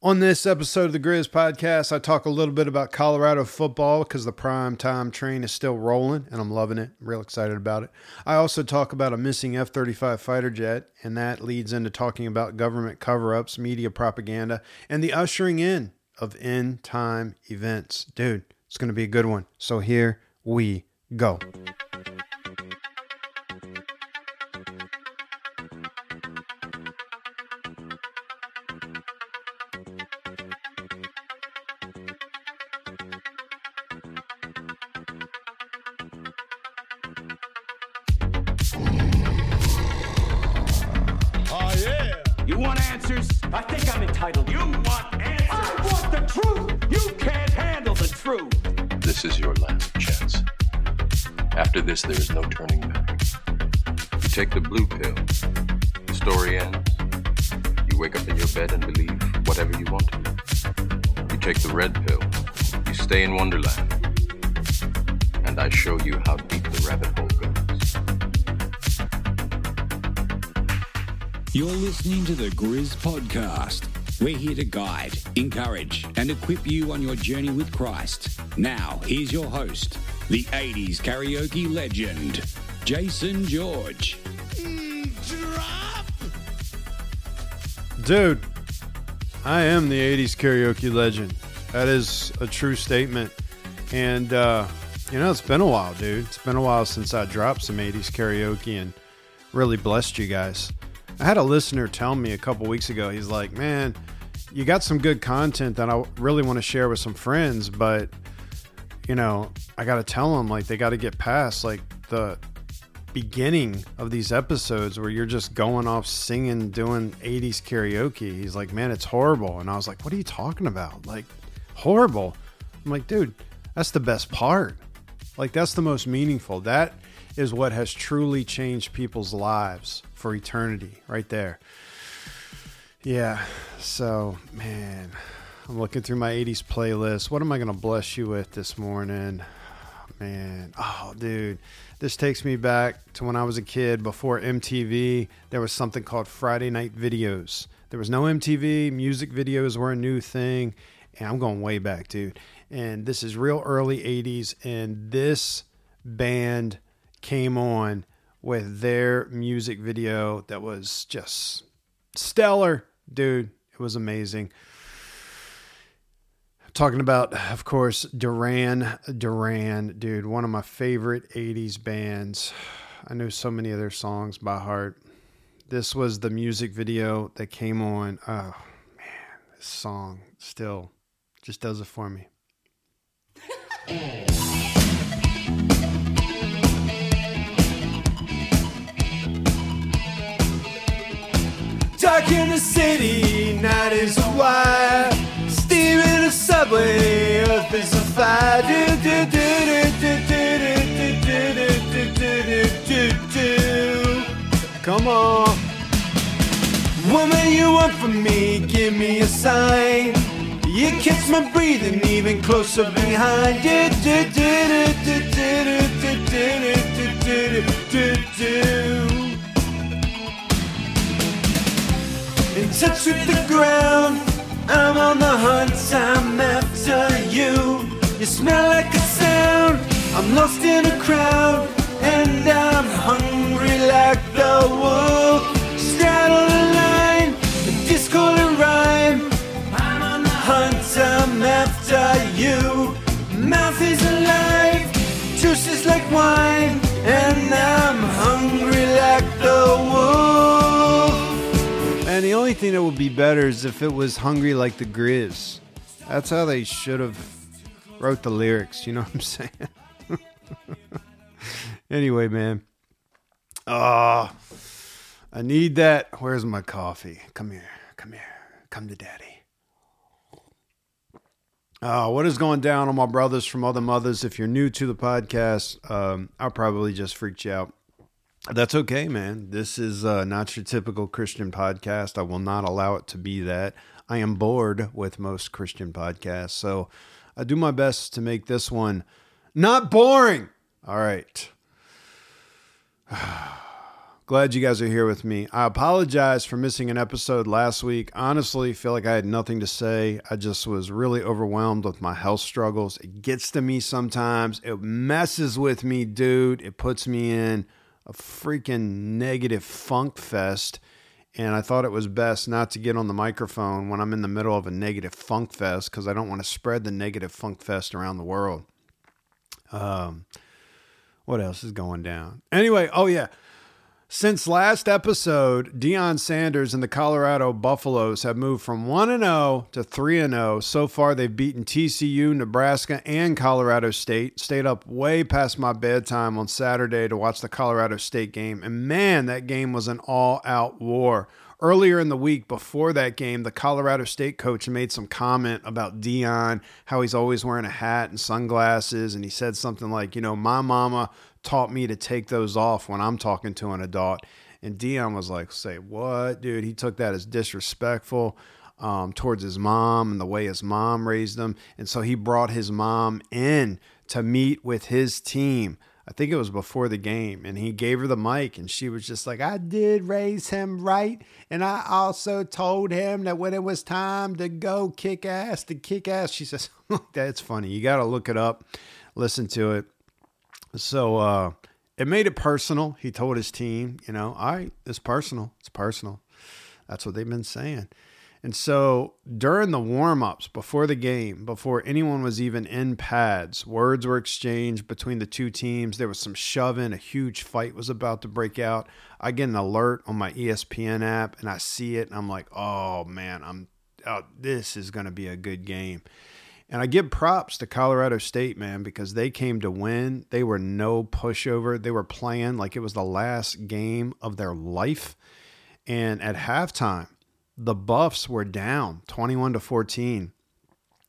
On this episode of the Grizz podcast, I talk a little bit about Colorado football because the prime time train is still rolling and I'm loving it. I'm real excited about it. I also talk about a missing F 35 fighter jet, and that leads into talking about government cover ups, media propaganda, and the ushering in of end time events. Dude, it's going to be a good one. So here we go. We're here to guide, encourage, and equip you on your journey with Christ. Now, here's your host, the 80s karaoke legend, Jason George. Dude, I am the 80s karaoke legend. That is a true statement. And, uh, you know, it's been a while, dude. It's been a while since I dropped some 80s karaoke and really blessed you guys. I had a listener tell me a couple weeks ago, he's like, man, you got some good content that I really want to share with some friends, but, you know, I got to tell them, like, they got to get past, like, the beginning of these episodes where you're just going off singing, doing 80s karaoke. He's like, man, it's horrible. And I was like, what are you talking about? Like, horrible. I'm like, dude, that's the best part. Like, that's the most meaningful. That is what has truly changed people's lives for eternity, right there. Yeah. So, man, I'm looking through my 80s playlist. What am I going to bless you with this morning? Man, oh, dude, this takes me back to when I was a kid. Before MTV, there was something called Friday Night Videos. There was no MTV, music videos were a new thing. And I'm going way back, dude. And this is real early 80s. And this band came on with their music video that was just stellar, dude. It was amazing. Talking about, of course, Duran Duran, dude, one of my favorite 80s bands. I know so many of their songs by heart. This was the music video that came on. Oh, man, this song still just does it for me. Dark in the city, night is wide. Steaming a subway, earth is a fire. Do, do, do, do, do, do, do, do, do, do, do, do. Come on. Woman, you want from me, give me a sign. You catch my breathing even closer behind. Do, do, do, do, do, do, do, do, do, do, do, do, do. With the ground. I'm on the hunt, I'm after you. You smell like a sound, I'm lost in a crowd, only thing that would be better is if it was hungry like the Grizz. That's how they should have wrote the lyrics. You know what I'm saying? anyway, man. Oh, I need that. Where's my coffee? Come here. Come here. Come to daddy. Uh, what is going down on my brothers from other mothers? If you're new to the podcast, um, I'll probably just freak you out. That's okay, man. This is uh, not your typical Christian podcast. I will not allow it to be that. I am bored with most Christian podcasts, so I do my best to make this one not boring. All right. Glad you guys are here with me. I apologize for missing an episode last week. Honestly, feel like I had nothing to say. I just was really overwhelmed with my health struggles. It gets to me sometimes. It messes with me, dude. It puts me in a freaking negative funk fest. And I thought it was best not to get on the microphone when I'm in the middle of a negative funk fest because I don't want to spread the negative funk fest around the world. Um, what else is going down? Anyway, oh yeah. Since last episode, Deion Sanders and the Colorado Buffaloes have moved from 1 0 to 3 0. So far, they've beaten TCU, Nebraska, and Colorado State. Stayed up way past my bedtime on Saturday to watch the Colorado State game. And man, that game was an all out war. Earlier in the week, before that game, the Colorado State coach made some comment about Deion, how he's always wearing a hat and sunglasses. And he said something like, you know, my mama taught me to take those off when I'm talking to an adult. And Dion was like, say, what, dude? He took that as disrespectful um, towards his mom and the way his mom raised him. And so he brought his mom in to meet with his team. I think it was before the game, and he gave her the mic, and she was just like, I did raise him right. And I also told him that when it was time to go kick ass, to kick ass, she says, That's funny. You got to look it up, listen to it. So uh, it made it personal. He told his team, you know, all right, it's personal. It's personal. That's what they've been saying. And so during the warm ups before the game, before anyone was even in pads, words were exchanged between the two teams. There was some shoving. A huge fight was about to break out. I get an alert on my ESPN app and I see it and I'm like, oh man, I'm oh, this is going to be a good game. And I give props to Colorado State, man, because they came to win. They were no pushover. They were playing like it was the last game of their life. And at halftime, the Buffs were down 21 to 14.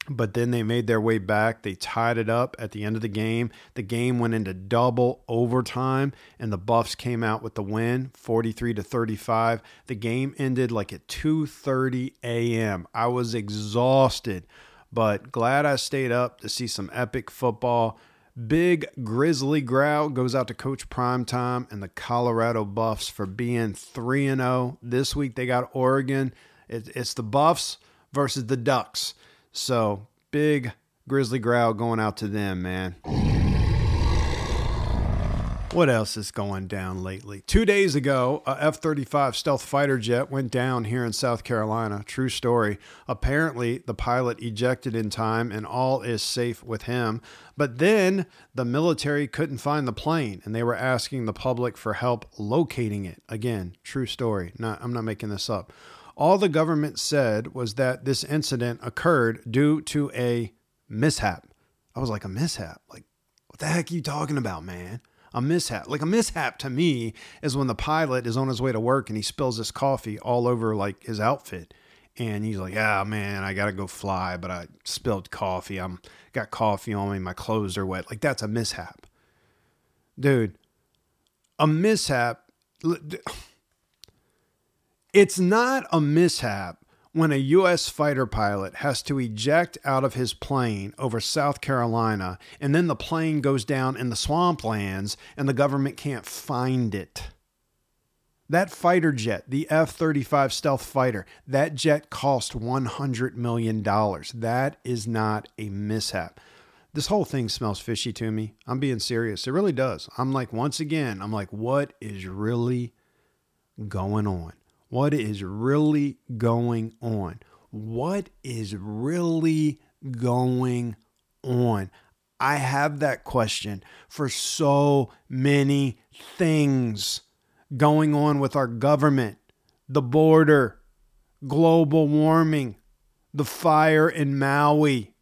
But then they made their way back. They tied it up at the end of the game. The game went into double overtime and the Buffs came out with the win, 43 to 35. The game ended like at 2:30 a.m. I was exhausted, but glad I stayed up to see some epic football. Big Grizzly growl goes out to Coach Primetime and the Colorado Buffs for being 3 and 0. This week they got Oregon. It, it's the Buffs versus the Ducks. So big Grizzly growl going out to them, man. What else is going down lately? Two days ago, a F 35 stealth fighter jet went down here in South Carolina. True story. Apparently, the pilot ejected in time and all is safe with him. But then the military couldn't find the plane and they were asking the public for help locating it. Again, true story. Not, I'm not making this up. All the government said was that this incident occurred due to a mishap. I was like, a mishap? Like, what the heck are you talking about, man? A mishap. Like a mishap to me is when the pilot is on his way to work and he spills his coffee all over like his outfit. And he's like, "Yeah, man, I gotta go fly, but I spilled coffee. I'm got coffee on me. My clothes are wet. Like that's a mishap, dude. A mishap. It's not a mishap when a U.S. fighter pilot has to eject out of his plane over South Carolina and then the plane goes down in the swamplands and the government can't find it. That fighter jet, the F 35 stealth fighter, that jet cost $100 million. That is not a mishap. This whole thing smells fishy to me. I'm being serious. It really does. I'm like, once again, I'm like, what is really going on? What is really going on? What is really going on? I have that question for so many things going on with our government, the border, global warming, the fire in Maui,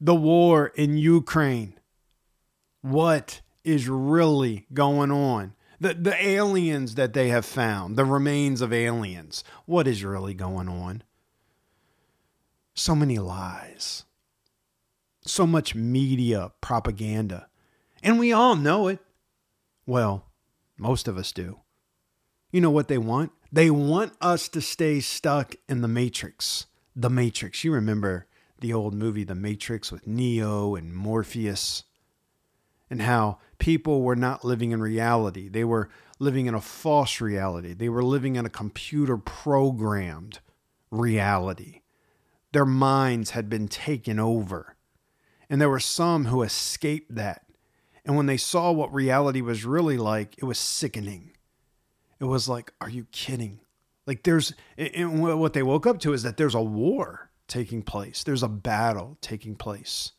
the war in Ukraine. What is really going on? The, the aliens that they have found, the remains of aliens. What is really going on? So many lies, so much media propaganda, and we all know it. Well, most of us do. You know what they want? They want us to stay stuck in the Matrix. The Matrix. You remember the old movie The Matrix with Neo and Morpheus? And how people were not living in reality. They were living in a false reality. They were living in a computer programmed reality. Their minds had been taken over. And there were some who escaped that. And when they saw what reality was really like, it was sickening. It was like, are you kidding? Like there's, and what they woke up to is that there's a war taking place, there's a battle taking place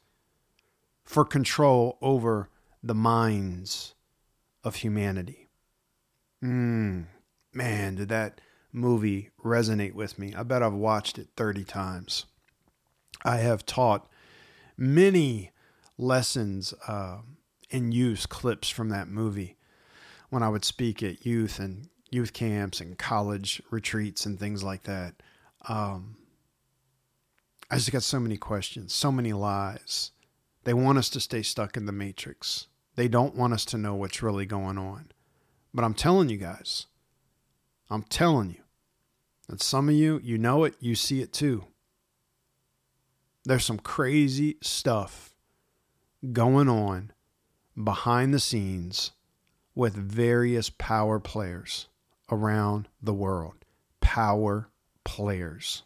for control over the minds of humanity. Mm, man, did that movie resonate with me? I bet I've watched it 30 times. I have taught many lessons uh, and use clips from that movie when I would speak at youth and youth camps and college retreats and things like that. Um, I just got so many questions, so many lies. They want us to stay stuck in the matrix. They don't want us to know what's really going on. But I'm telling you guys, I'm telling you, and some of you, you know it, you see it too. There's some crazy stuff going on behind the scenes with various power players around the world. Power players.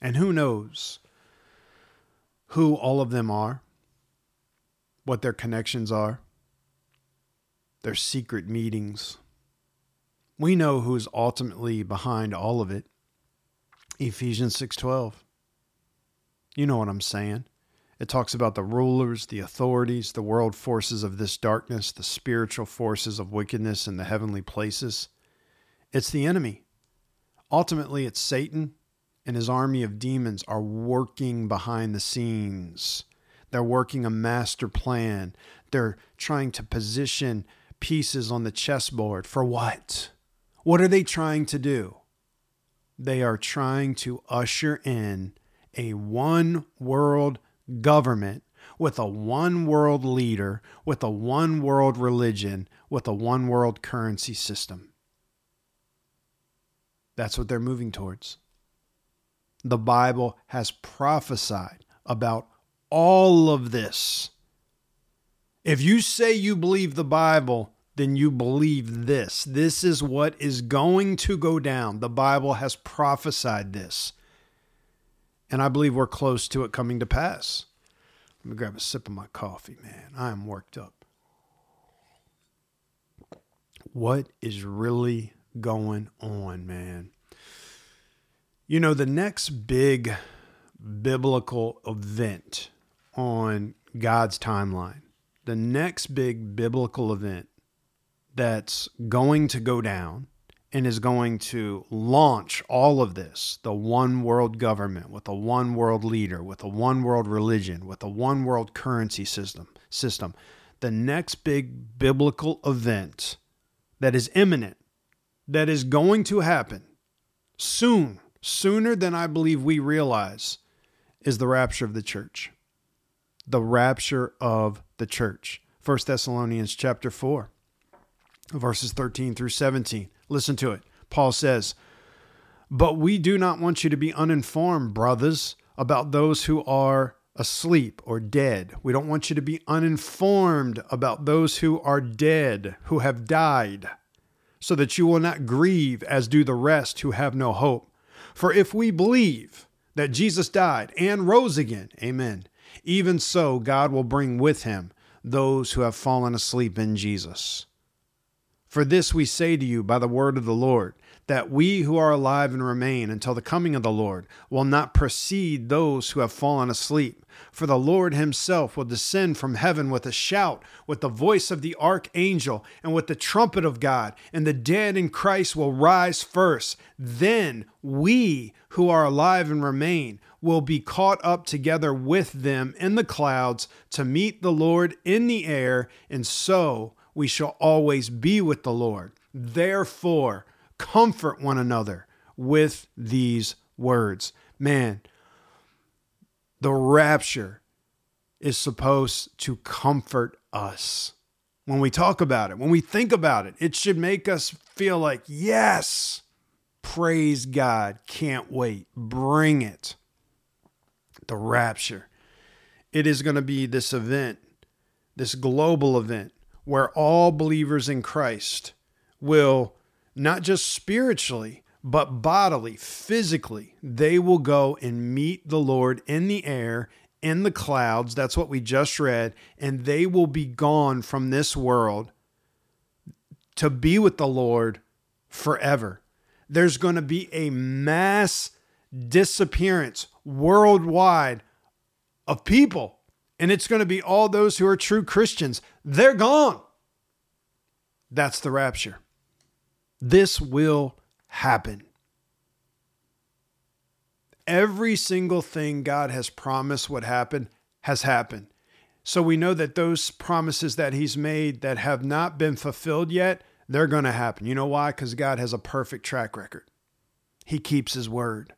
And who knows who all of them are, what their connections are, their secret meetings. We know who's ultimately behind all of it. Ephesians 6:12. You know what I'm saying? It talks about the rulers, the authorities, the world forces of this darkness, the spiritual forces of wickedness in the heavenly places. It's the enemy. Ultimately, it's Satan and his army of demons are working behind the scenes. They're working a master plan. They're trying to position pieces on the chessboard. For what? What are they trying to do? They are trying to usher in a one world government with a one world leader, with a one world religion, with a one world currency system. That's what they're moving towards. The Bible has prophesied about all of this. If you say you believe the Bible, then you believe this. This is what is going to go down. The Bible has prophesied this. And I believe we're close to it coming to pass. Let me grab a sip of my coffee, man. I am worked up. What is really going on, man? You know, the next big biblical event on God's timeline, the next big biblical event that's going to go down and is going to launch all of this the one world government with a one world leader with a one world religion with a one world currency system system the next big biblical event that is imminent that is going to happen soon sooner than i believe we realize is the rapture of the church the rapture of the church 1 thessalonians chapter 4 verses 13 through 17 Listen to it. Paul says, But we do not want you to be uninformed, brothers, about those who are asleep or dead. We don't want you to be uninformed about those who are dead, who have died, so that you will not grieve as do the rest who have no hope. For if we believe that Jesus died and rose again, amen, even so God will bring with him those who have fallen asleep in Jesus. For this we say to you by the word of the Lord, that we who are alive and remain until the coming of the Lord will not precede those who have fallen asleep. For the Lord himself will descend from heaven with a shout, with the voice of the archangel, and with the trumpet of God, and the dead in Christ will rise first. Then we who are alive and remain will be caught up together with them in the clouds to meet the Lord in the air, and so we shall always be with the Lord. Therefore, comfort one another with these words. Man, the rapture is supposed to comfort us. When we talk about it, when we think about it, it should make us feel like, yes, praise God, can't wait, bring it. The rapture. It is going to be this event, this global event where all believers in Christ will not just spiritually, but bodily, physically, they will go and meet the Lord in the air, in the clouds. That's what we just read. And they will be gone from this world to be with the Lord forever. There's going to be a mass disappearance worldwide of people. And it's going to be all those who are true Christians. They're gone. That's the rapture. This will happen. Every single thing God has promised would happen has happened. So we know that those promises that He's made that have not been fulfilled yet, they're going to happen. You know why? Because God has a perfect track record. He keeps His word.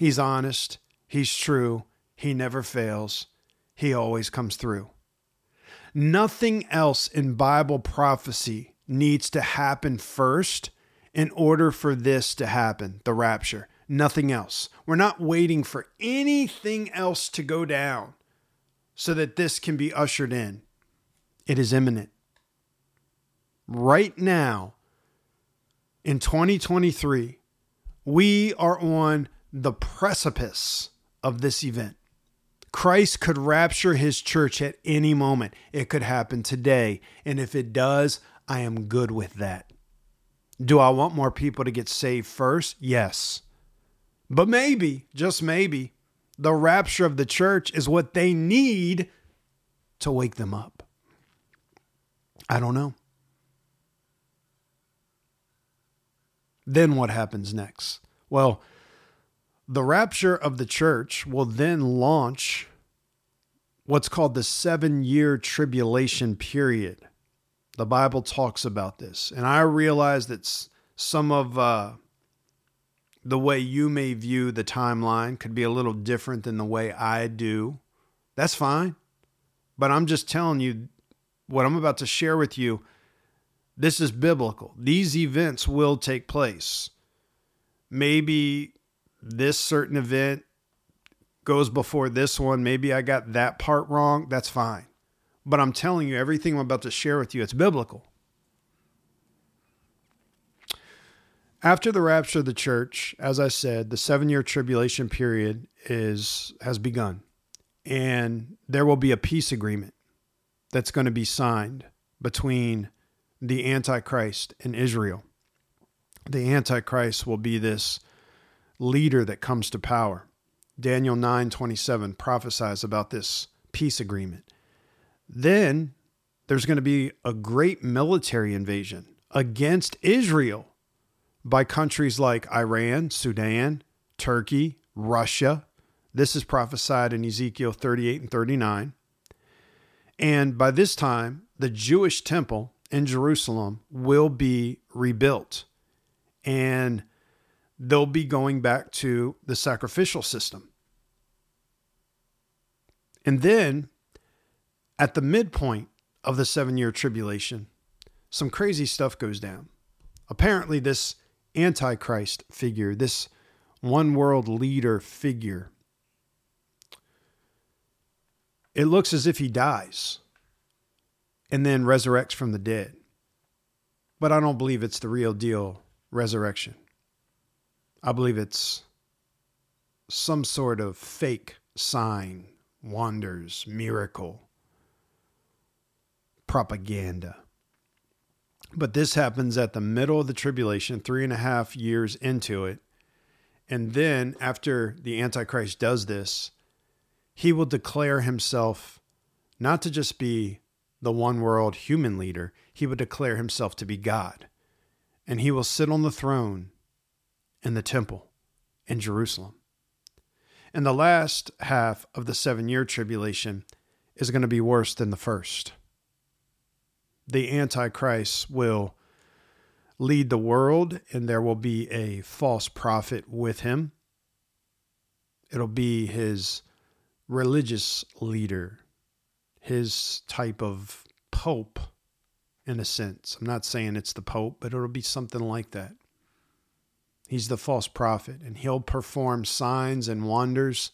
He's honest. He's true. He never fails. He always comes through. Nothing else in Bible prophecy needs to happen first in order for this to happen, the rapture. Nothing else. We're not waiting for anything else to go down so that this can be ushered in. It is imminent. Right now, in 2023, we are on the precipice of this event. Christ could rapture his church at any moment. It could happen today. And if it does, I am good with that. Do I want more people to get saved first? Yes. But maybe, just maybe, the rapture of the church is what they need to wake them up. I don't know. Then what happens next? Well, the rapture of the church will then launch what's called the seven year tribulation period. The Bible talks about this. And I realize that some of uh, the way you may view the timeline could be a little different than the way I do. That's fine. But I'm just telling you what I'm about to share with you. This is biblical. These events will take place. Maybe this certain event goes before this one. Maybe I got that part wrong. That's fine. But I'm telling you, everything I'm about to share with you, it's biblical. After the rapture of the church, as I said, the seven year tribulation period is has begun. And there will be a peace agreement that's going to be signed between the Antichrist and Israel. The Antichrist will be this leader that comes to power. Daniel 9:27 prophesies about this peace agreement. Then there's going to be a great military invasion against Israel by countries like Iran, Sudan, Turkey, Russia. This is prophesied in Ezekiel 38 and 39. And by this time, the Jewish temple in Jerusalem will be rebuilt. And they'll be going back to the sacrificial system. And then at the midpoint of the seven year tribulation, some crazy stuff goes down. Apparently, this Antichrist figure, this one world leader figure, it looks as if he dies and then resurrects from the dead. But I don't believe it's the real deal resurrection. I believe it's some sort of fake sign, wonders, miracle, propaganda. But this happens at the middle of the tribulation, three and a half years into it. And then, after the Antichrist does this, he will declare himself not to just be the one world human leader, he will declare himself to be God. And he will sit on the throne in the temple in Jerusalem. And the last half of the seven year tribulation is going to be worse than the first. The Antichrist will lead the world, and there will be a false prophet with him. It'll be his religious leader, his type of pope, in a sense. I'm not saying it's the pope, but it'll be something like that. He's the false prophet, and he'll perform signs and wonders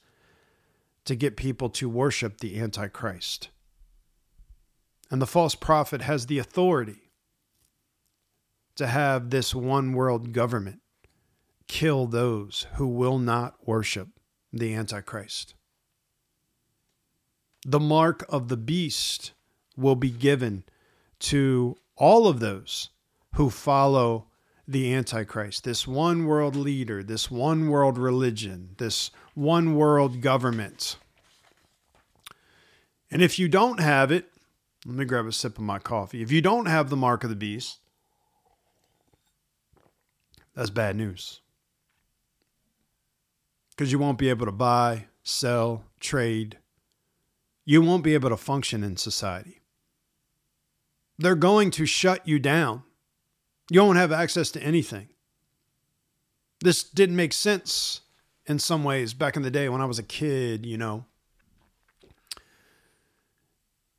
to get people to worship the Antichrist. And the false prophet has the authority to have this one world government kill those who will not worship the Antichrist. The mark of the beast will be given to all of those who follow the Antichrist, this one world leader, this one world religion, this one world government. And if you don't have it, let me grab a sip of my coffee. If you don't have the mark of the beast, that's bad news. Because you won't be able to buy, sell, trade. You won't be able to function in society. They're going to shut you down. You won't have access to anything. This didn't make sense in some ways back in the day when I was a kid, you know.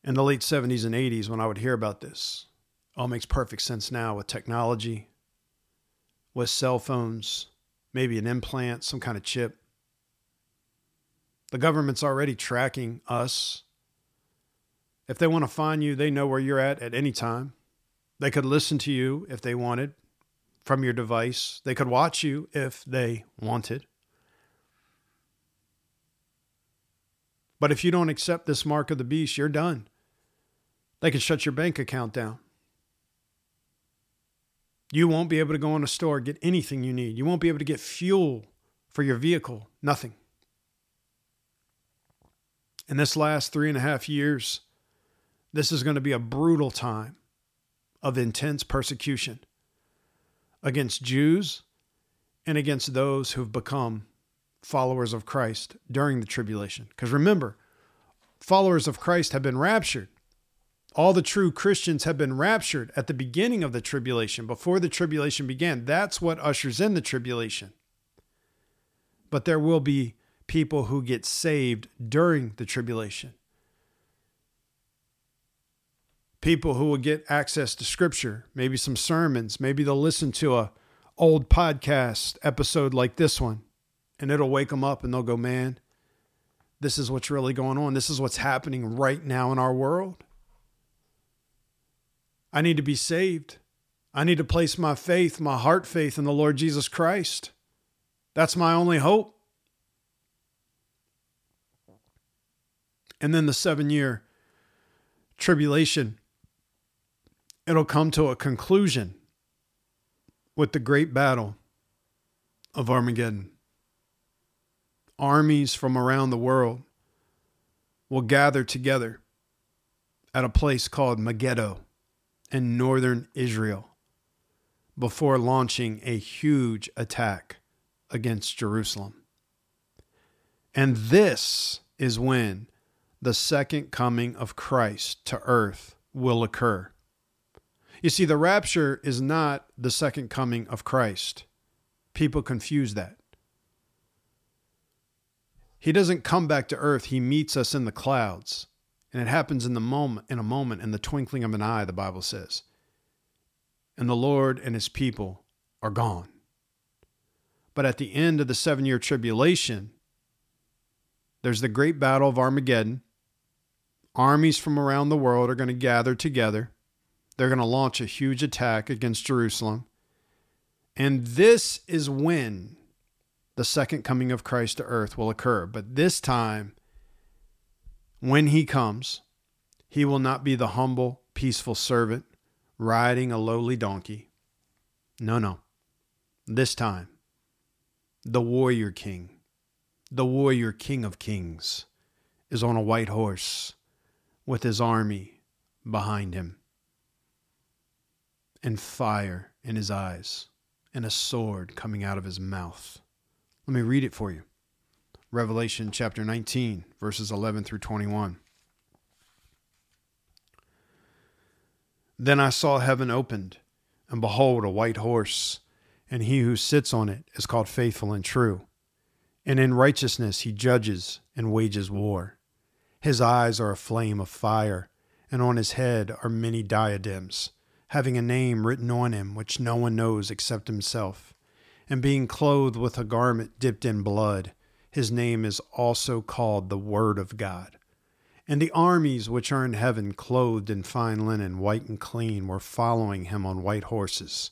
In the late 70s and 80s, when I would hear about this, all makes perfect sense now with technology, with cell phones, maybe an implant, some kind of chip. The government's already tracking us. If they want to find you, they know where you're at at any time. They could listen to you if they wanted from your device. They could watch you if they wanted. But if you don't accept this mark of the beast, you're done. They can shut your bank account down. You won't be able to go in a store, get anything you need. You won't be able to get fuel for your vehicle, nothing. In this last three and a half years, this is going to be a brutal time of intense persecution against Jews and against those who've become followers of Christ during the tribulation. Because remember, followers of Christ have been raptured. All the true Christians have been raptured at the beginning of the tribulation, before the tribulation began. That's what ushers in the tribulation. But there will be people who get saved during the tribulation people who will get access to scripture, maybe some sermons, maybe they'll listen to a old podcast episode like this one and it'll wake them up and they'll go, "Man, this is what's really going on. This is what's happening right now in our world. I need to be saved. I need to place my faith, my heart faith in the Lord Jesus Christ. That's my only hope." And then the 7-year tribulation it'll come to a conclusion with the great battle of Armageddon. Armies from around the world will gather together at a place called Megiddo in northern Israel before launching a huge attack against Jerusalem. And this is when the second coming of Christ to earth will occur. You see, the rapture is not the second coming of Christ. People confuse that. He doesn't come back to earth, he meets us in the clouds. And it happens in the moment in a moment in the twinkling of an eye, the Bible says. And the Lord and his people are gone. But at the end of the 7-year tribulation, there's the great battle of Armageddon. Armies from around the world are going to gather together they're going to launch a huge attack against Jerusalem. And this is when the second coming of Christ to earth will occur. But this time, when he comes, he will not be the humble, peaceful servant riding a lowly donkey. No, no. This time, the warrior king, the warrior king of kings, is on a white horse with his army behind him and fire in his eyes, and a sword coming out of his mouth. Let me read it for you. Revelation chapter 19, verses 11 through 21. Then I saw heaven opened, and behold, a white horse, and he who sits on it is called faithful and true. And in righteousness he judges and wages war. His eyes are a flame of fire, and on his head are many diadems having a name written on him which no one knows except himself, and being clothed with a garment dipped in blood. His name is also called the Word of God. And the armies which are in heaven, clothed in fine linen, white and clean, were following him on white horses.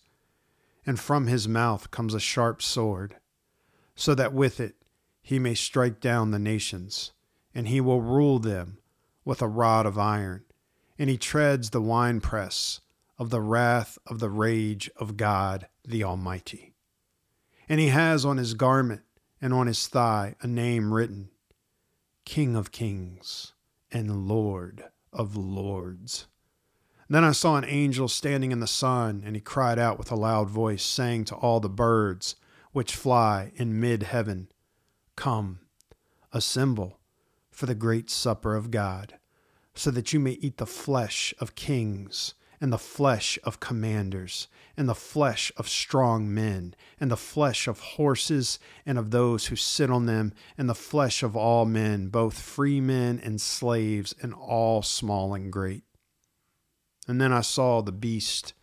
And from his mouth comes a sharp sword, so that with it he may strike down the nations, and he will rule them with a rod of iron, and he treads the winepress of the wrath of the rage of God the Almighty. And he has on his garment and on his thigh a name written King of Kings and Lord of Lords. Then I saw an angel standing in the sun, and he cried out with a loud voice, saying to all the birds which fly in mid heaven, Come, assemble for the great supper of God, so that you may eat the flesh of kings and the flesh of commanders, and the flesh of strong men, and the flesh of horses and of those who sit on them, and the flesh of all men, both free men and slaves, and all small and great. And then I saw the beast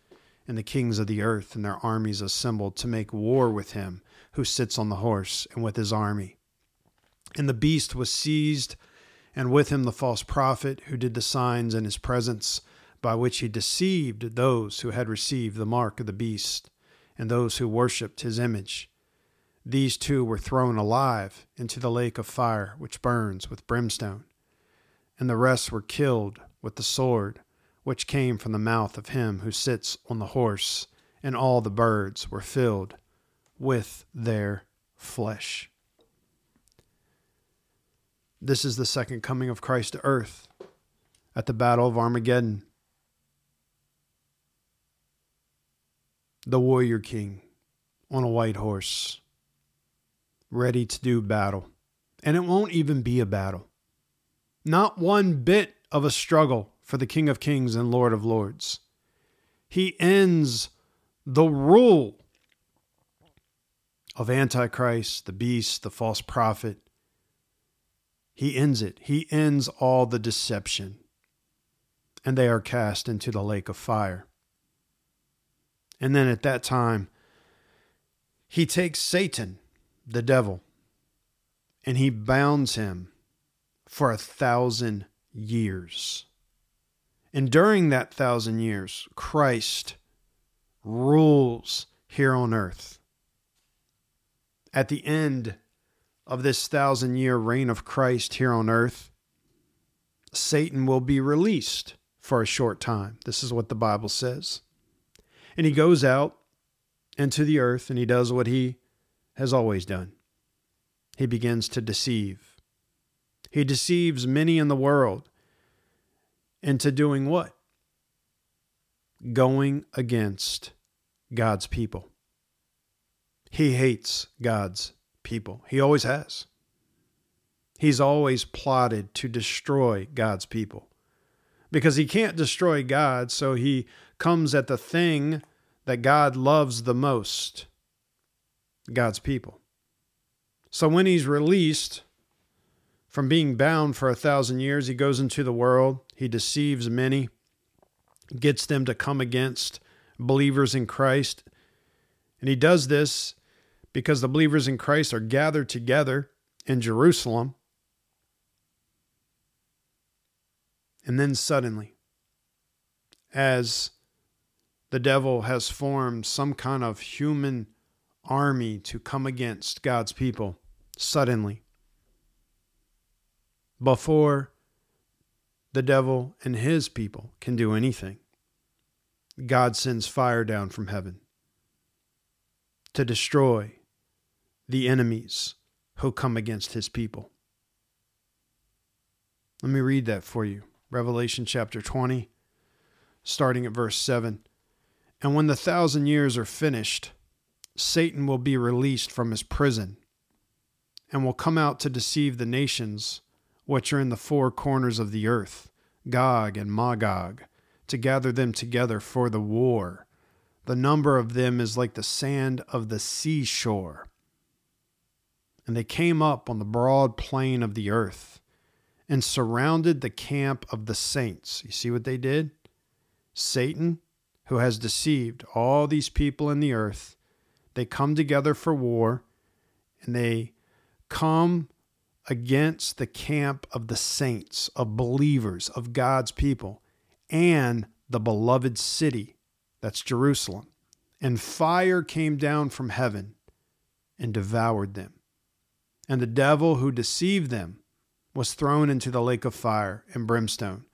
and the kings of the earth and their armies assembled to make war with him who sits on the horse and with his army. And the beast was seized, and with him the false prophet who did the signs in his presence by which he deceived those who had received the mark of the beast and those who worshipped his image. These two were thrown alive into the lake of fire which burns with brimstone, and the rest were killed with the sword which came from the mouth of him who sits on the horse, and all the birds were filled with their flesh. This is the second coming of Christ to earth at the Battle of Armageddon. The warrior king on a white horse, ready to do battle. And it won't even be a battle. Not one bit of a struggle for the King of Kings and Lord of Lords. He ends the rule of Antichrist, the beast, the false prophet. He ends it. He ends all the deception. And they are cast into the lake of fire. And then at that time, he takes Satan, the devil, and he bounds him for a thousand years. And during that thousand years, Christ rules here on earth. At the end of this thousand year reign of Christ here on earth, Satan will be released for a short time. This is what the Bible says. And he goes out into the earth and he does what he has always done. He begins to deceive. He deceives many in the world into doing what? Going against God's people. He hates God's people. He always has. He's always plotted to destroy God's people because he can't destroy God, so he comes at the thing that God loves the most God's people. So when he's released from being bound for a thousand years, he goes into the world, he deceives many, gets them to come against believers in Christ. And he does this because the believers in Christ are gathered together in Jerusalem. And then suddenly, as the devil has formed some kind of human army to come against God's people suddenly. Before the devil and his people can do anything, God sends fire down from heaven to destroy the enemies who come against his people. Let me read that for you. Revelation chapter 20, starting at verse 7. And when the thousand years are finished, Satan will be released from his prison and will come out to deceive the nations which are in the four corners of the earth, Gog and Magog, to gather them together for the war. The number of them is like the sand of the seashore. And they came up on the broad plain of the earth and surrounded the camp of the saints. You see what they did? Satan who has deceived all these people in the earth. They come together for war and they come against the camp of the saints, of believers, of God's people, and the beloved city, that's Jerusalem. And fire came down from heaven and devoured them. And the devil who deceived them was thrown into the lake of fire and brimstone,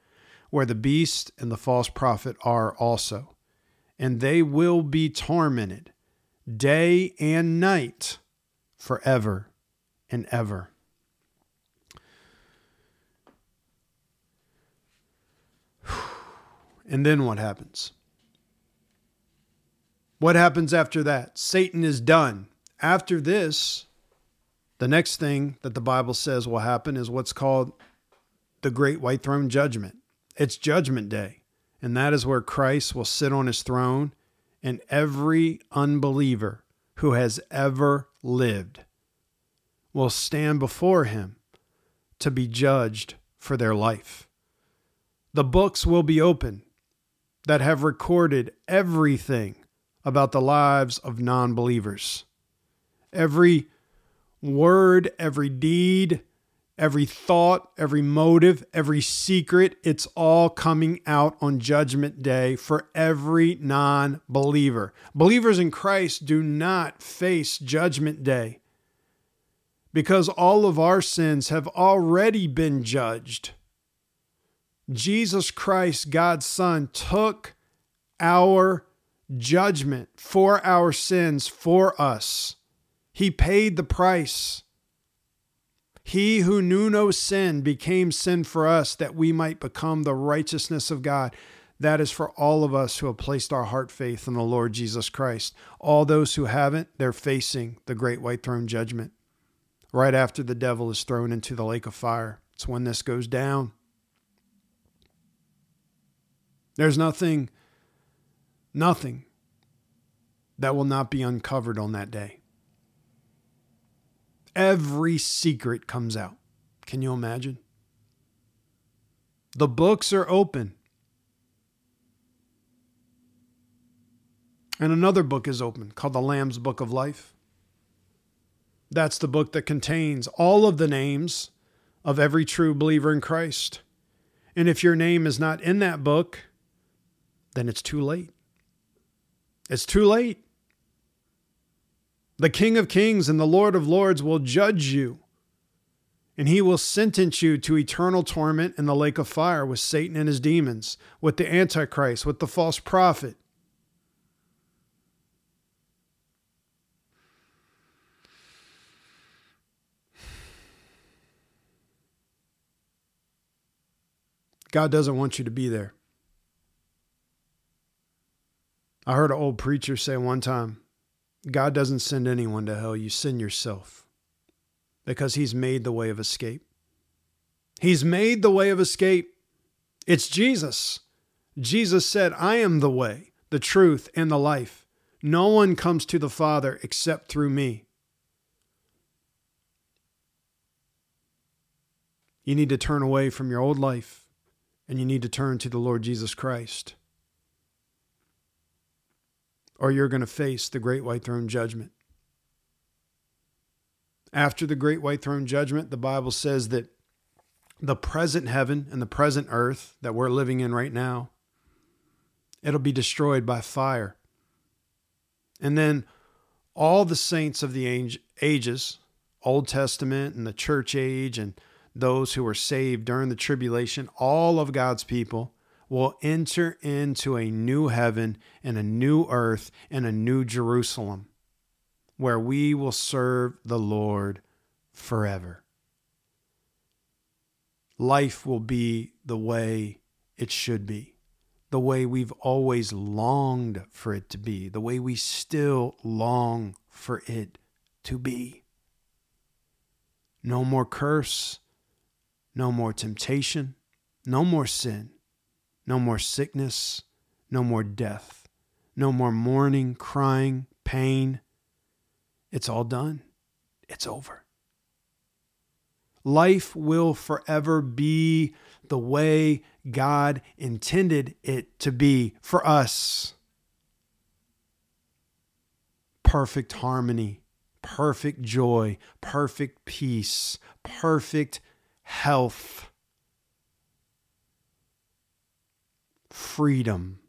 where the beast and the false prophet are also. And they will be tormented day and night forever and ever. And then what happens? What happens after that? Satan is done. After this, the next thing that the Bible says will happen is what's called the Great White Throne Judgment. It's Judgment Day, and that is where Christ will sit on his throne, and every unbeliever who has ever lived will stand before him to be judged for their life. The books will be open that have recorded everything about the lives of non believers. Every word, every deed, every thought, every motive, every secret, it's all coming out on Judgment Day for every non believer. Believers in Christ do not face Judgment Day because all of our sins have already been judged. Jesus Christ, God's Son, took our judgment for our sins for us. He paid the price. He who knew no sin became sin for us that we might become the righteousness of God. That is for all of us who have placed our heart faith in the Lord Jesus Christ. All those who haven't, they're facing the great white throne judgment. Right after the devil is thrown into the lake of fire. It's when this goes down. There's nothing, nothing that will not be uncovered on that day. Every secret comes out. Can you imagine? The books are open. And another book is open called the Lamb's Book of Life. That's the book that contains all of the names of every true believer in Christ. And if your name is not in that book, then it's too late. It's too late. The King of Kings and the Lord of Lords will judge you, and he will sentence you to eternal torment in the lake of fire with Satan and his demons, with the Antichrist, with the false prophet. God doesn't want you to be there. I heard an old preacher say one time God doesn't send anyone to hell, you send yourself because He's made the way of escape. He's made the way of escape. It's Jesus. Jesus said, I am the way, the truth, and the life. No one comes to the Father except through me. You need to turn away from your old life and you need to turn to the Lord Jesus Christ or you're going to face the great white throne judgment. After the great white throne judgment, the Bible says that the present heaven and the present earth that we're living in right now, it'll be destroyed by fire. And then all the saints of the ages, Old Testament and the church age, and those who were saved during the tribulation, all of God's people, will enter into a new heaven and a new earth and a new Jerusalem where we will serve the Lord forever. Life will be the way it should be, the way we've always longed for it to be, the way we still long for it to be. No more curse, no more temptation, no more sin no more sickness, no more death, no more mourning, crying, pain. It's all done. It's over. Life will forever be the way God intended it to be for us. Perfect harmony, perfect joy, perfect peace, perfect health, freedom,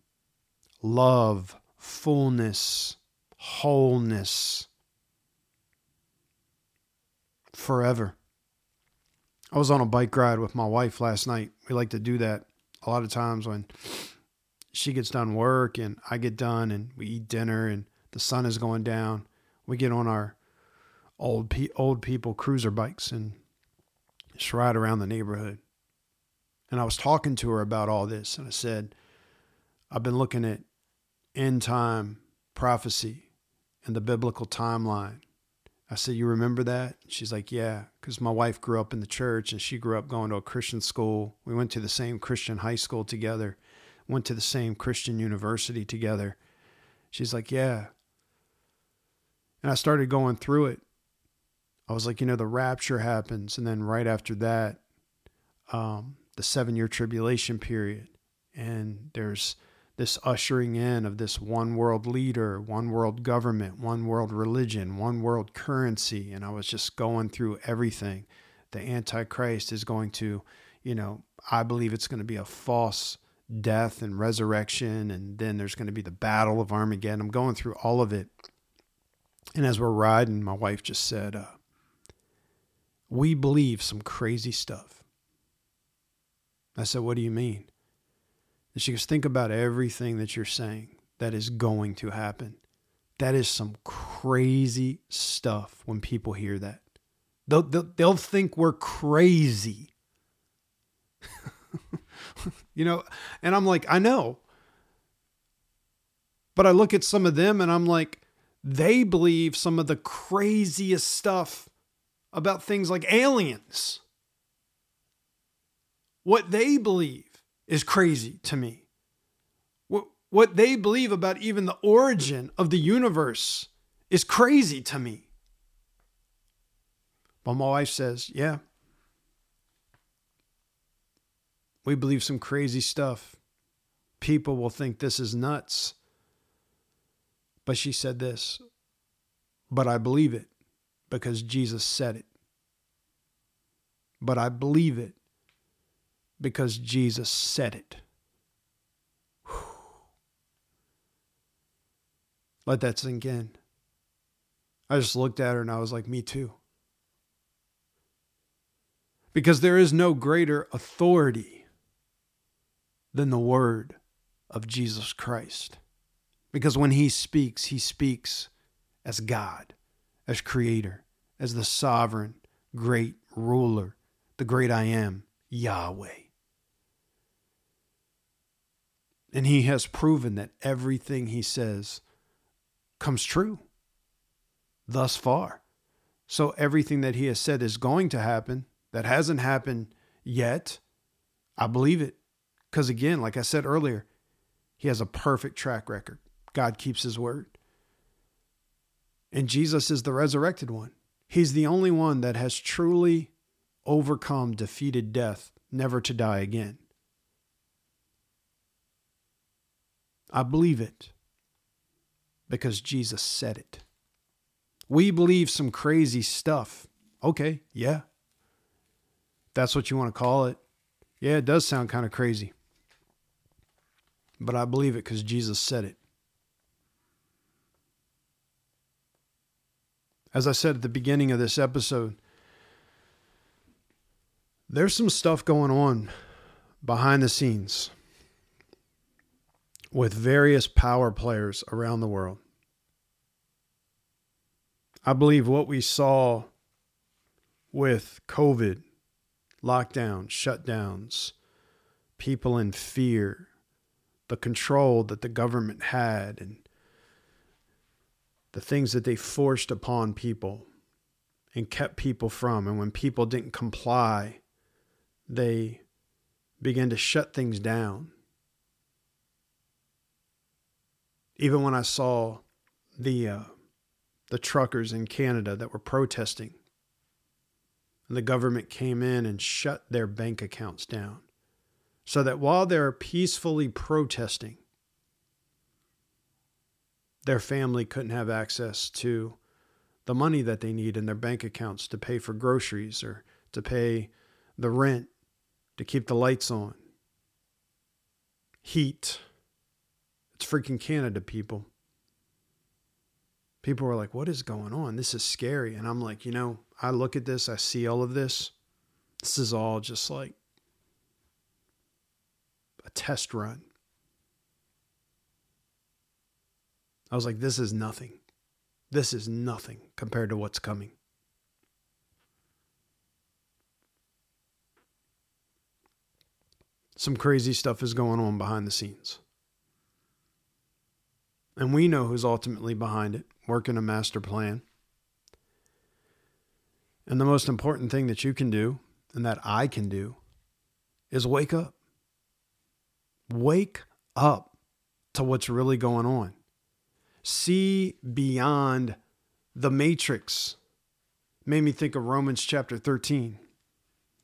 love, fullness, wholeness forever. I was on a bike ride with my wife last night. We like to do that a lot of times when she gets done work and I get done and we eat dinner and the sun is going down. We get on our old old people cruiser bikes and just ride around the neighborhood. And I was talking to her about all this and I said, I've been looking at end time prophecy and the biblical timeline. I said, You remember that? She's like, Yeah, because my wife grew up in the church and she grew up going to a Christian school. We went to the same Christian high school together, went to the same Christian university together. She's like, Yeah. And I started going through it. I was like, You know, the rapture happens. And then right after that, um, the seven year tribulation period. And there's this ushering in of this one world leader, one world government, one world religion, one world currency. And I was just going through everything. The Antichrist is going to, you know, I believe it's going to be a false death and resurrection. And then there's going to be the battle of Armageddon. I'm going through all of it. And as we're riding, my wife just said, uh, We believe some crazy stuff. I said, What do you mean? And she goes, Think about everything that you're saying that is going to happen. That is some crazy stuff when people hear that. They'll, they'll, they'll think we're crazy. you know, and I'm like, I know. But I look at some of them and I'm like, they believe some of the craziest stuff about things like aliens. What they believe is crazy to me. What, what they believe about even the origin of the universe is crazy to me. But my wife says, yeah, we believe some crazy stuff. People will think this is nuts. But she said this, but I believe it because Jesus said it. But I believe it because Jesus said it. Whew. Let that sink in. I just looked at her and I was like, me too. Because there is no greater authority than the word of Jesus Christ. Because when he speaks, he speaks as God, as creator, as the sovereign, great ruler, the great I am, Yahweh. And he has proven that everything he says comes true thus far. So everything that he has said is going to happen that hasn't happened yet, I believe it. Because again, like I said earlier, he has a perfect track record. God keeps his word. And Jesus is the resurrected one. He's the only one that has truly overcome, defeated death, never to die again. I believe it because Jesus said it. We believe some crazy stuff. Okay, yeah. That's what you want to call it. Yeah, it does sound kind of crazy. But I believe it because Jesus said it. As I said at the beginning of this episode, there's some stuff going on behind the scenes with various power players around the world. I believe what we saw with COVID, lockdowns, shutdowns, people in fear, the control that the government had, and the things that they forced upon people and kept people from. And when people didn't comply, they began to shut things down. Even when I saw the uh, the truckers in Canada that were protesting, and the government came in and shut their bank accounts down, so that while they're peacefully protesting, their family couldn't have access to the money that they need in their bank accounts to pay for groceries or to pay the rent, to keep the lights on. Heat. It's freaking Canada, people. People were like, What is going on? This is scary. And I'm like, You know, I look at this, I see all of this. This is all just like a test run. I was like, This is nothing. This is nothing compared to what's coming. Some crazy stuff is going on behind the scenes. And we know who's ultimately behind it, working a master plan. And the most important thing that you can do, and that I can do, is wake up. Wake up to what's really going on. See beyond the matrix. Made me think of Romans chapter 13,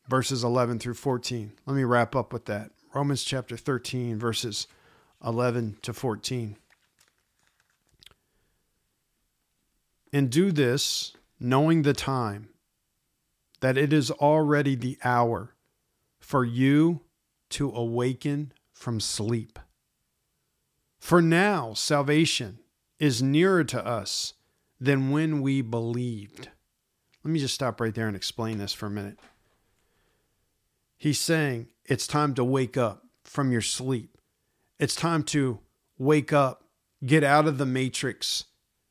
verses 11 through 14. Let me wrap up with that. Romans chapter 13, verses 11 to 14. And do this, knowing the time, that it is already the hour for you to awaken from sleep. For now, salvation is nearer to us than when we believed. Let me just stop right there and explain this for a minute. He's saying it's time to wake up from your sleep. It's time to wake up, get out of the matrix,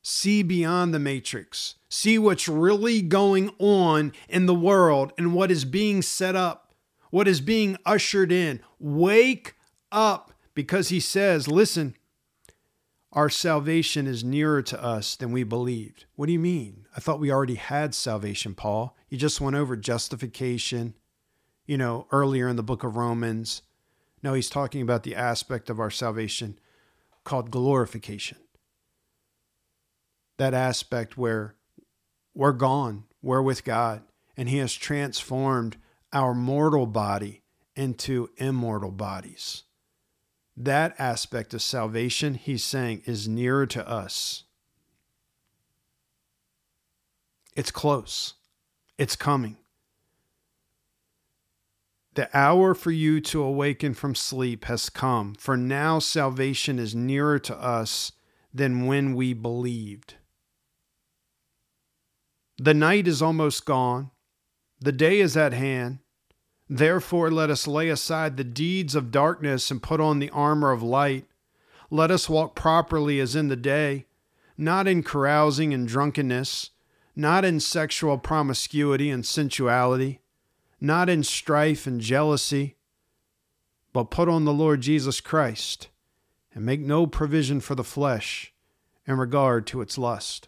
see beyond the matrix, see what's really going on in the world and what is being set up, what is being ushered in. Wake up because he says, listen, our salvation is nearer to us than we believed. What do you mean? I thought we already had salvation, Paul. You just went over justification, you know, earlier in the book of Romans. No, he's talking about the aspect of our salvation called glorification. That aspect where we're gone, we're with God, and he has transformed our mortal body into immortal bodies that aspect of salvation, he's saying, is nearer to us. It's close, it's coming. The hour for you to awaken from sleep has come, for now salvation is nearer to us than when we believed. The night is almost gone, the day is at hand. Therefore, let us lay aside the deeds of darkness and put on the armor of light. Let us walk properly as in the day, not in carousing and drunkenness, not in sexual promiscuity and sensuality, not in strife and jealousy, but put on the Lord Jesus Christ and make no provision for the flesh in regard to its lust.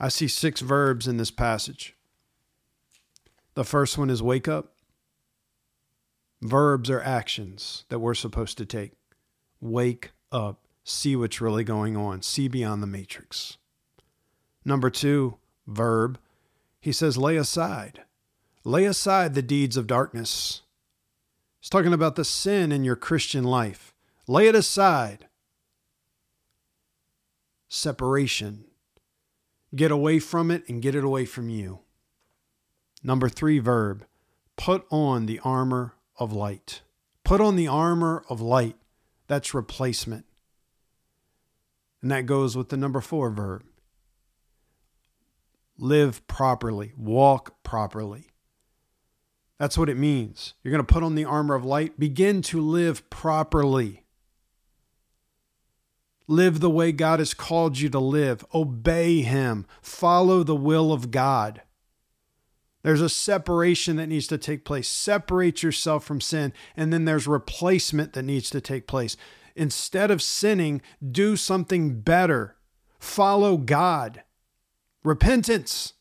I see six verbs in this passage. The first one is wake up. Verbs are actions that we're supposed to take. Wake up. See what's really going on. See beyond the matrix. Number two, verb. He says, lay aside. Lay aside the deeds of darkness. He's talking about the sin in your Christian life. Lay it aside. Separation. Get away from it and get it away from you. Number three verb, put on the armor of light. Put on the armor of light. That's replacement. And that goes with the number four verb. Live properly, walk properly. That's what it means. You're going to put on the armor of light, begin to live properly. Live the way God has called you to live. Obey Him. Follow the will of God. There's a separation that needs to take place. Separate yourself from sin, and then there's replacement that needs to take place. Instead of sinning, do something better. Follow God. Repentance.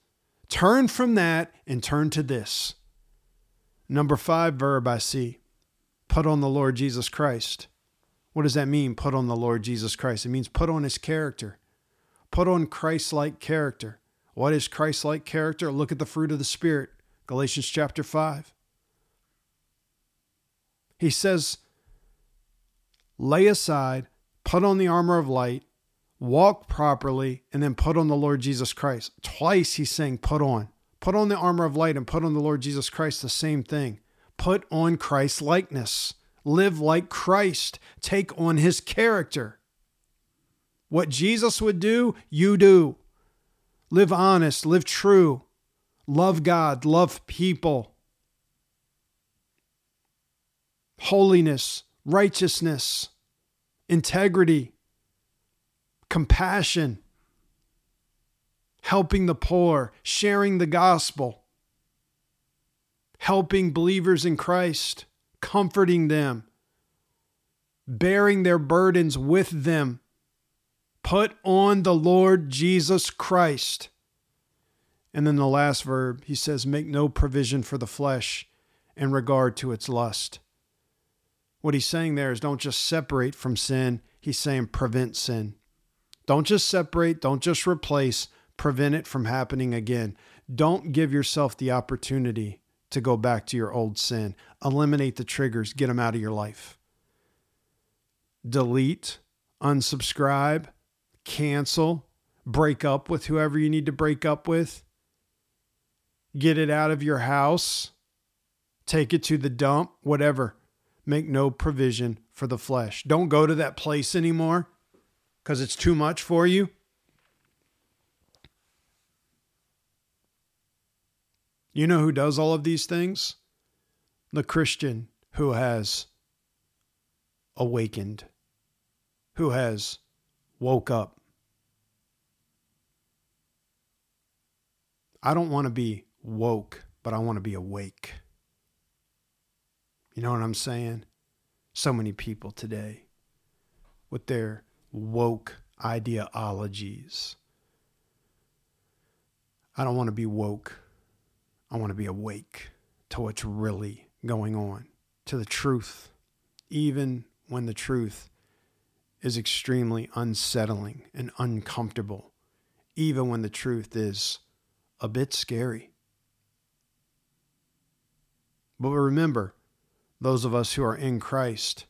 Turn from that and turn to this. Number five verb I see put on the Lord Jesus Christ. What does that mean, put on the Lord Jesus Christ? It means put on his character, put on Christ like character. What is Christ like character? Look at the fruit of the Spirit, Galatians chapter 5. He says, Lay aside, put on the armor of light, walk properly, and then put on the Lord Jesus Christ. Twice he's saying, put on. Put on the armor of light and put on the Lord Jesus Christ, the same thing. Put on Christ likeness. Live like Christ. Take on his character. What Jesus would do, you do. Live honest, live true, love God, love people. Holiness, righteousness, integrity, compassion, helping the poor, sharing the gospel, helping believers in Christ, comforting them, bearing their burdens with them. Put on the Lord Jesus Christ. And then the last verb, he says, make no provision for the flesh in regard to its lust. What he's saying there is don't just separate from sin, he's saying prevent sin. Don't just separate, don't just replace, prevent it from happening again. Don't give yourself the opportunity to go back to your old sin. Eliminate the triggers, get them out of your life. Delete, unsubscribe, cancel, break up with whoever you need to break up with. Get it out of your house, take it to the dump, whatever. Make no provision for the flesh. Don't go to that place anymore because it's too much for you? You know who does all of these things? The Christian who has awakened, who has woke up. I don't want to be woke, but I want to be awake. You know what I'm saying? So many people today with their woke ideologies. I don't want to be woke. I want to be awake to what's really going on, to the truth, even when the truth is extremely unsettling and uncomfortable, even when the truth is a bit scary. But remember, those of us who are in Christ,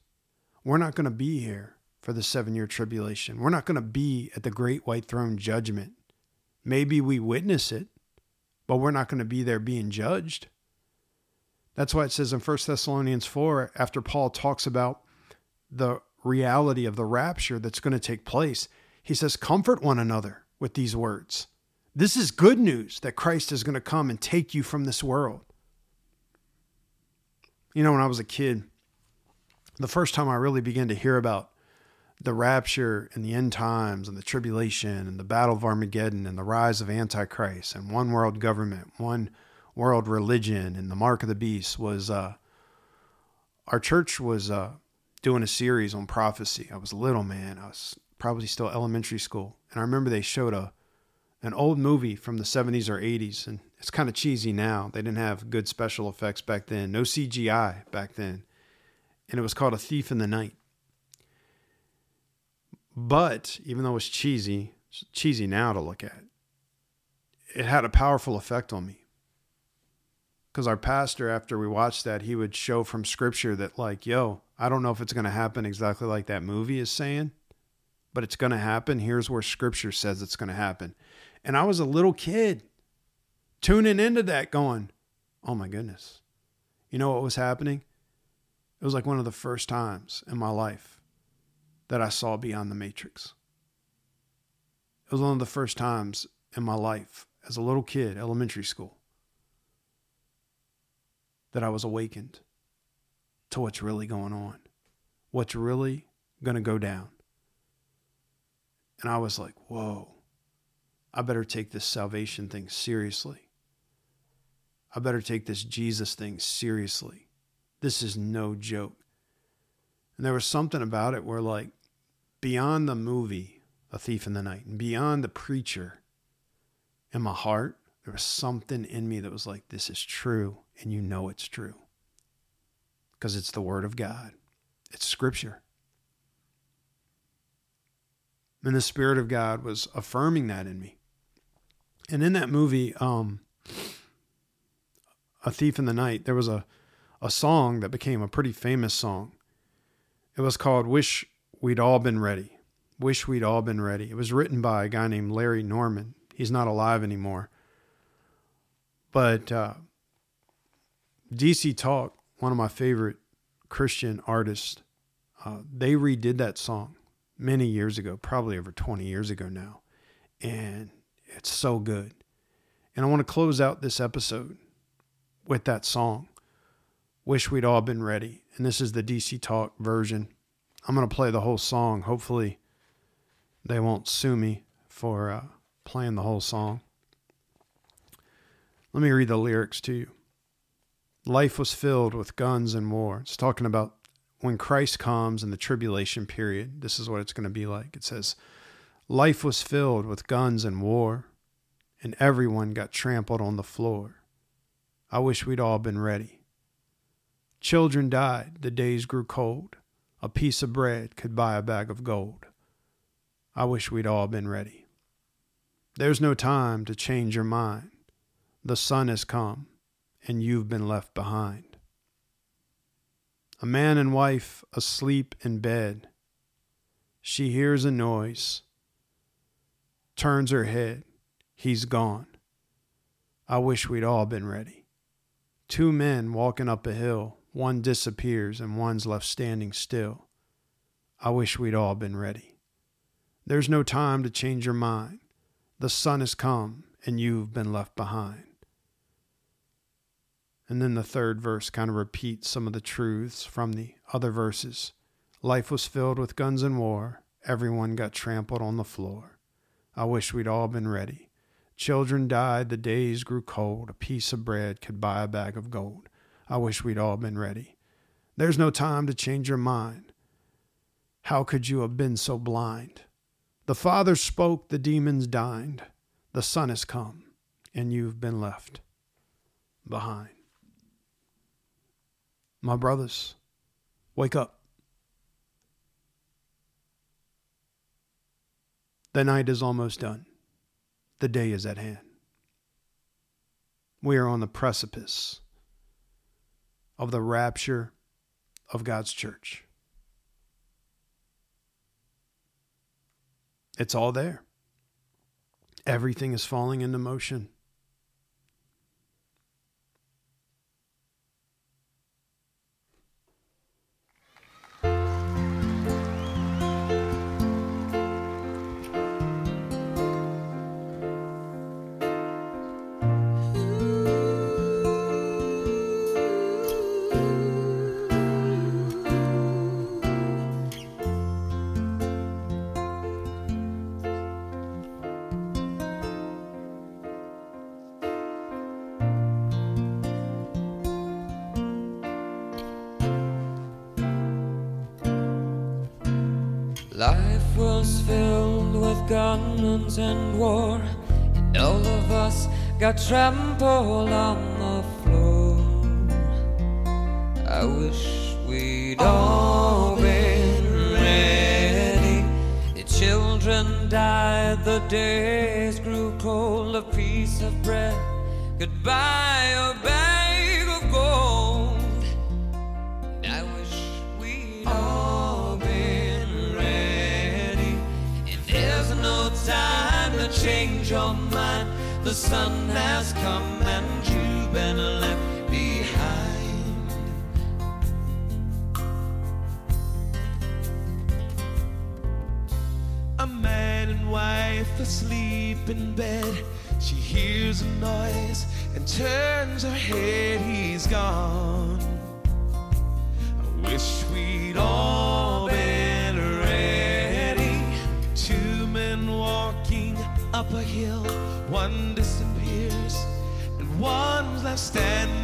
we're not going to be here for the seven year tribulation. We're not going to be at the great white throne judgment. Maybe we witness it, but we're not going to be there being judged. That's why it says in 1 Thessalonians 4, after Paul talks about the reality of the rapture that's going to take place, he says, Comfort one another with these words. This is good news that Christ is going to come and take you from this world. You know, when I was a kid, the first time I really began to hear about the rapture and the end times and the tribulation and the battle of Armageddon and the rise of Antichrist and one world government, one world religion and the mark of the beast was uh, our church was uh, doing a series on prophecy. I was a little man. I was probably still elementary school. And I remember they showed a an old movie from the 70s or 80s and it's kind of cheesy now. They didn't have good special effects back then. No CGI back then. And it was called A Thief in the Night but even though it's cheesy, cheesy now to look at, it had a powerful effect on me. Because our pastor, after we watched that, he would show from scripture that, like, yo, I don't know if it's going to happen exactly like that movie is saying, but it's going to happen. Here's where scripture says it's going to happen. And I was a little kid tuning into that, going, oh my goodness. You know what was happening? It was like one of the first times in my life that I saw beyond the matrix. It was one of the first times in my life as a little kid, elementary school, that I was awakened to what's really going on, what's really going to go down. And I was like, whoa, I better take this salvation thing seriously. I better take this Jesus thing seriously. This is no joke. And there was something about it where, like, beyond the movie, A Thief in the Night, and beyond the preacher, in my heart, there was something in me that was like, this is true, and you know it's true. Because it's the Word of God, it's Scripture. And the Spirit of God was affirming that in me. And in that movie, um, A Thief in the Night, there was a, a song that became a pretty famous song. It was called Wish we'd all been ready. Wish We'd All Been Ready. It was written by a guy named Larry Norman. He's not alive anymore. But uh, DC Talk, one of my favorite Christian artists, uh, they redid that song many years ago, probably over 20 years ago now. And it's so good. And I want to close out this episode with that song. Wish we'd all been ready. And this is the DC Talk version. I'm going to play the whole song. Hopefully, they won't sue me for uh, playing the whole song. Let me read the lyrics to you. Life was filled with guns and war. It's talking about when Christ comes in the tribulation period. This is what it's going to be like. It says, Life was filled with guns and war, and everyone got trampled on the floor. I wish we'd all been ready. Children died, the days grew cold. A piece of bread could buy a bag of gold. I wish we'd all been ready. There's no time to change your mind. The Son has come, and you've been left behind. A man and wife asleep in bed. She hears a noise, turns her head. He's gone. I wish we'd all been ready. Two men walking up a hill. One disappears and one's left standing still. I wish we'd all been ready. There's no time to change your mind. The Son has come and you've been left behind. And then the third verse kind of repeats some of the truths from the other verses. Life was filled with guns and war. Everyone got trampled on the floor. I wish we'd all been ready. Children died, the days grew cold. A piece of bread could buy a bag of gold. I wish we'd all been ready. There's no time to change your mind. How could you have been so blind? The Father spoke, the demons dined. The Son has come, and you've been left behind. My brothers, wake up. The night is almost done. The day is at hand. We are on the precipice of the rapture of God's church. It's all there. Everything is falling into motion. Was filled with guns and war, and all of us got trampled on the floor. I wish we'd all been ready. The children died, the days grew cold. A piece of bread could buy oh, The Son has come and you've been left behind. A man and wife asleep in bed. She hears a noise and turns her head. He's gone. One disappears and one's left standing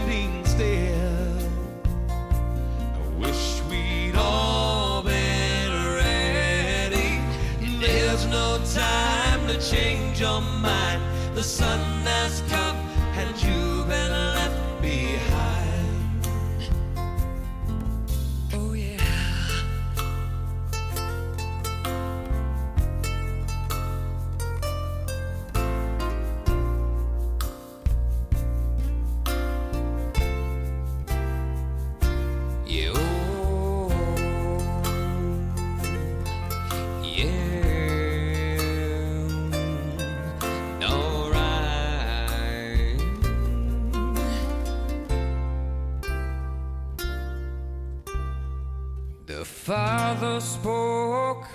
Spoke,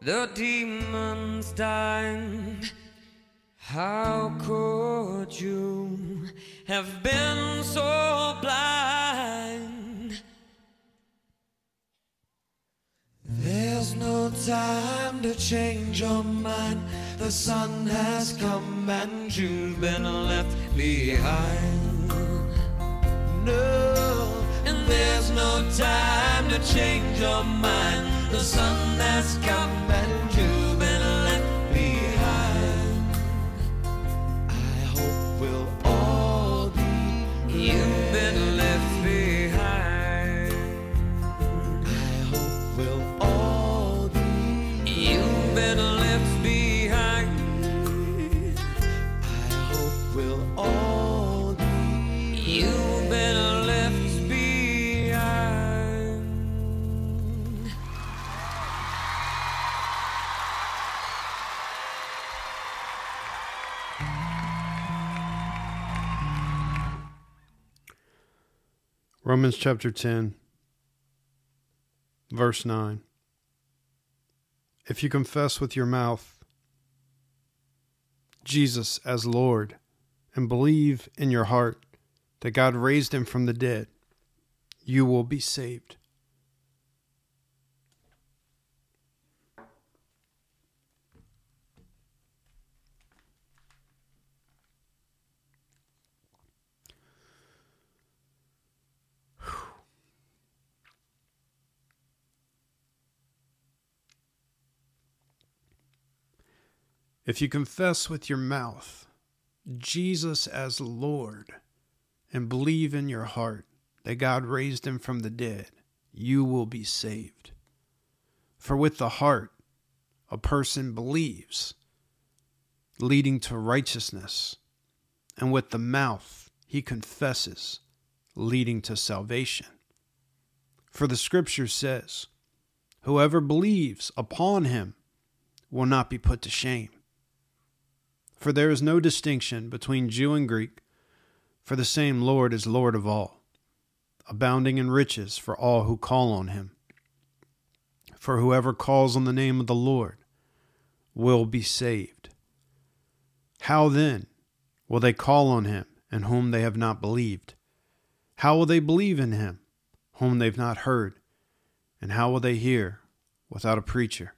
the demons died. How could you have been so blind? There's no time to change your mind. The Son has come and you've been left behind. No, there's no time to change your mind. The Son has come and Romans chapter 10, verse 9. If you confess with your mouth Jesus as Lord and believe in your heart that God raised him from the dead, you will be saved. If you confess with your mouth Jesus as Lord and believe in your heart that God raised him from the dead, you will be saved. For with the heart a person believes, leading to righteousness, and with the mouth he confesses, leading to salvation. For the scripture says, Whoever believes upon him will not be put to shame. For there is no distinction between Jew and Greek, for the same Lord is Lord of all, abounding in riches for all who call on him. For whoever calls on the name of the Lord will be saved. How then will they call on him in whom they have not believed? How will they believe in him whom they've not heard? And how will they hear without a preacher?